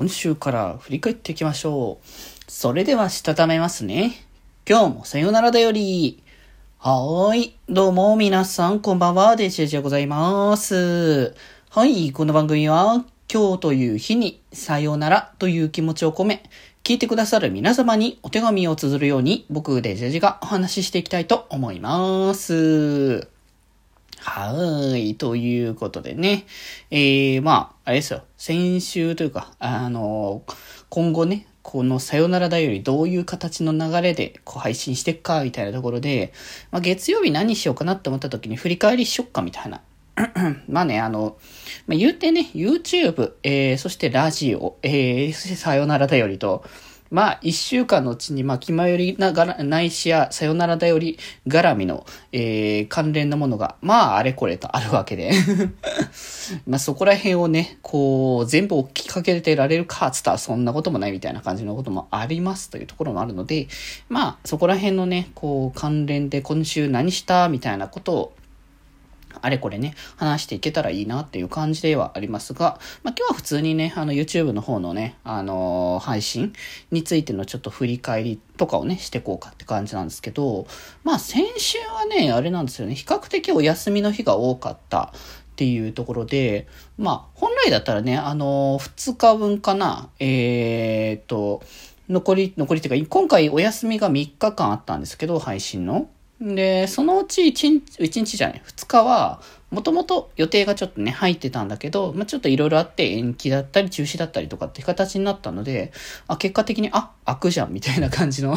今週から振り返っていきましょう。それでは、したためますね。今日もさよならだより。はーい。どうも、皆さん、こんばんは。デジェジでございます。はい。この番組は、今日という日に、さよならという気持ちを込め、聞いてくださる皆様にお手紙を綴るように、僕、デジェジがお話ししていきたいと思います。はーい。ということでね。えー、まあ、あれですよ。先週というか、あの、今後ね、このさよならだよりどういう形の流れでこう配信していくか、みたいなところで、まあ、月曜日何しようかなって思った時に振り返りしよっか、みたいな。まあね、あの、まあ、言うてね、YouTube、えー、そしてラジオ、えー、そしてさよならだよりと、まあ、一週間のうちに、まあ、気まよりながら、ないしや、さよならだより絡みの、えー、関連のものが、まあ、あれこれとあるわけで。まあ、そこら辺をね、こう、全部追きかけてられるか、つったらそんなこともないみたいな感じのこともありますというところもあるので、まあ、そこら辺のね、こう、関連で今週何したみたいなことを、あれこれね、話していけたらいいなっていう感じではありますが、まあ、今日は普通にね、あの YouTube の方のね、あのー、配信についてのちょっと振り返りとかをね、してこうかって感じなんですけど、まあ先週はね、あれなんですよね、比較的お休みの日が多かったっていうところで、まあ本来だったらね、あのー、2日分かな、えー、っと、残り、残りっていうか、今回お休みが3日間あったんですけど、配信の。で、そのうち1日、1日じゃない、2日は、もともと予定がちょっとね、入ってたんだけど、まあ、ちょっといろいろあって延期だったり中止だったりとかって形になったので、あ、結果的に、あ、開くじゃんみたいな感じの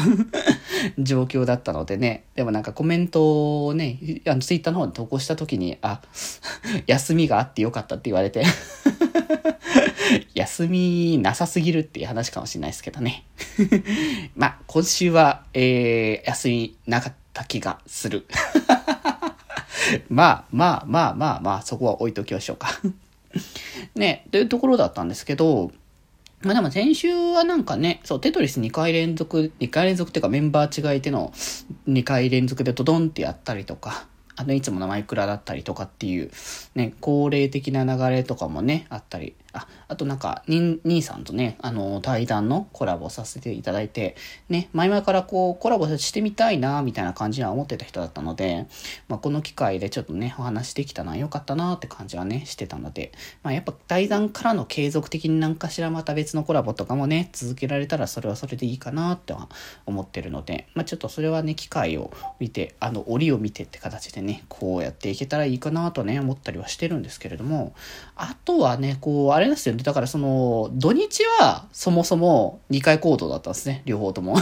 状況だったのでね、でもなんかコメントをね、あのツイッターの方に投稿した時に、あ、休みがあってよかったって言われて休みなさすぎるっていう話かもしれないですけどね。まあ、今週は、えー、休みなかった。た気がする。まあまあまあまあまあ、そこは置いときましょうか ね、というところだったんですけど、まあでも先週はなんかね、そう、テトリス2回連続、2回連続っていうかメンバー違いでの2回連続でドドンってやったりとか、あの、いつものマイクラだったりとかっていう、ね、恒例的な流れとかもね、あったり。あ、あとなんか、に、兄さんとね、あの、対談のコラボさせていただいて、ね、前々からこう、コラボしてみたいな、みたいな感じには思ってた人だったので、まあ、この機会でちょっとね、お話できたのは良かったなって感じはね、してたので、まあ、やっぱ対談からの継続的に何かしらまた別のコラボとかもね、続けられたらそれはそれでいいかなっては思ってるので、まあ、ちょっとそれはね、機会を見て、あの、折を見てって形でね、ねこうやっていけたらいいかなとね、思ったりはしてるんですけれども、あとはね、こう、あれですよね、だからその、土日はそもそも2回行動だったんですね、両方とも。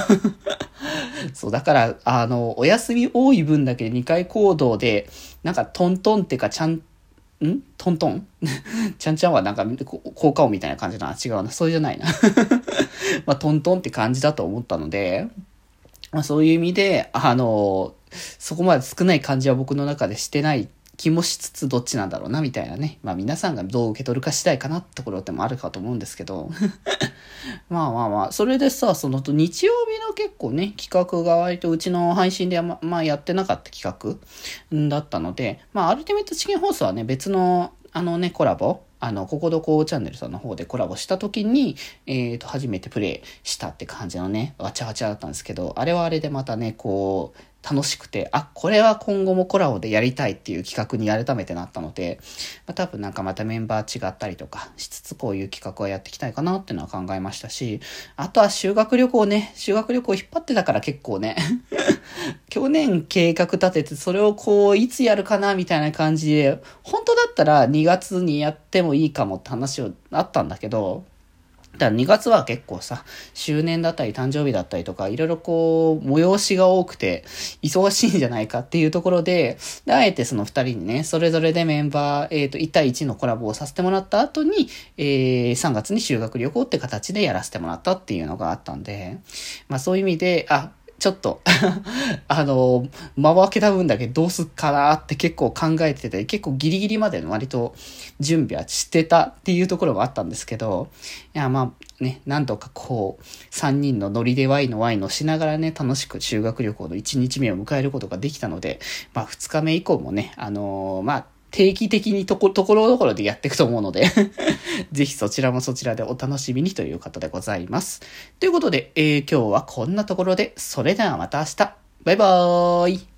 そう、だから、あの、お休み多い分だけで2回行動で、なんかトントンっていうか、ちゃん、ん？トントン？ちゃんちゃんはなんか効果音みたいな感じな。違うな。それじゃないな。まあ、トントンって感じだと思ったので、まあ、そういう意味で、あの、そこまで少ない感じは僕の中でしてない気もしつつどっちなんだろうなみたいなね。まあ皆さんがどう受け取るか次第かなってところでもあるかと思うんですけど。まあまあまあ、それでさ、その日曜日の結構ね、企画が割とうちの配信でま、まあやってなかった企画だったので、まあアルティメットチキン放送はね、別のあのね、コラボあの、ここどこチャンネルさんの方でコラボした時に、えっ、ー、と、初めてプレイしたって感じのね、わちゃわちゃだったんですけど、あれはあれでまたね、こう、楽しくて、あ、これは今後もコラボでやりたいっていう企画に改めてなったので、まあ、多分なんかまたメンバー違ったりとかしつつこういう企画をやっていきたいかなっていうのは考えましたし、あとは修学旅行ね、修学旅行引っ張ってたから結構ね、去年計画立ててそれをこういつやるかなみたいな感じで、本当だったら2月にやってもいいかもって話をあったんだけど、だから2月は結構さ、周年だったり誕生日だったりとか、いろいろこう、催しが多くて、忙しいんじゃないかっていうところで、であえてその2人にね、それぞれでメンバー、えっ、ー、と、1対1のコラボをさせてもらった後に、えー、3月に修学旅行って形でやらせてもらったっていうのがあったんで、まあそういう意味で、あ、ちょっと あの、間を空けた分だけどうすっかなって結構考えてて、結構ギリギリまでの割と準備はしてたっていうところもあったんですけど、いや、まあね、なんとかこう、3人のノリでワイのワイのしながらね、楽しく修学旅行の1日目を迎えることができたので、まあ2日目以降もね、あのー、まあ、定期的にとこ、ところどころでやっていくと思うので ぜひそちらもそちらでお楽しみにということでございます。ということで、えー、今日はこんなところで、それではまた明日。バイバーイ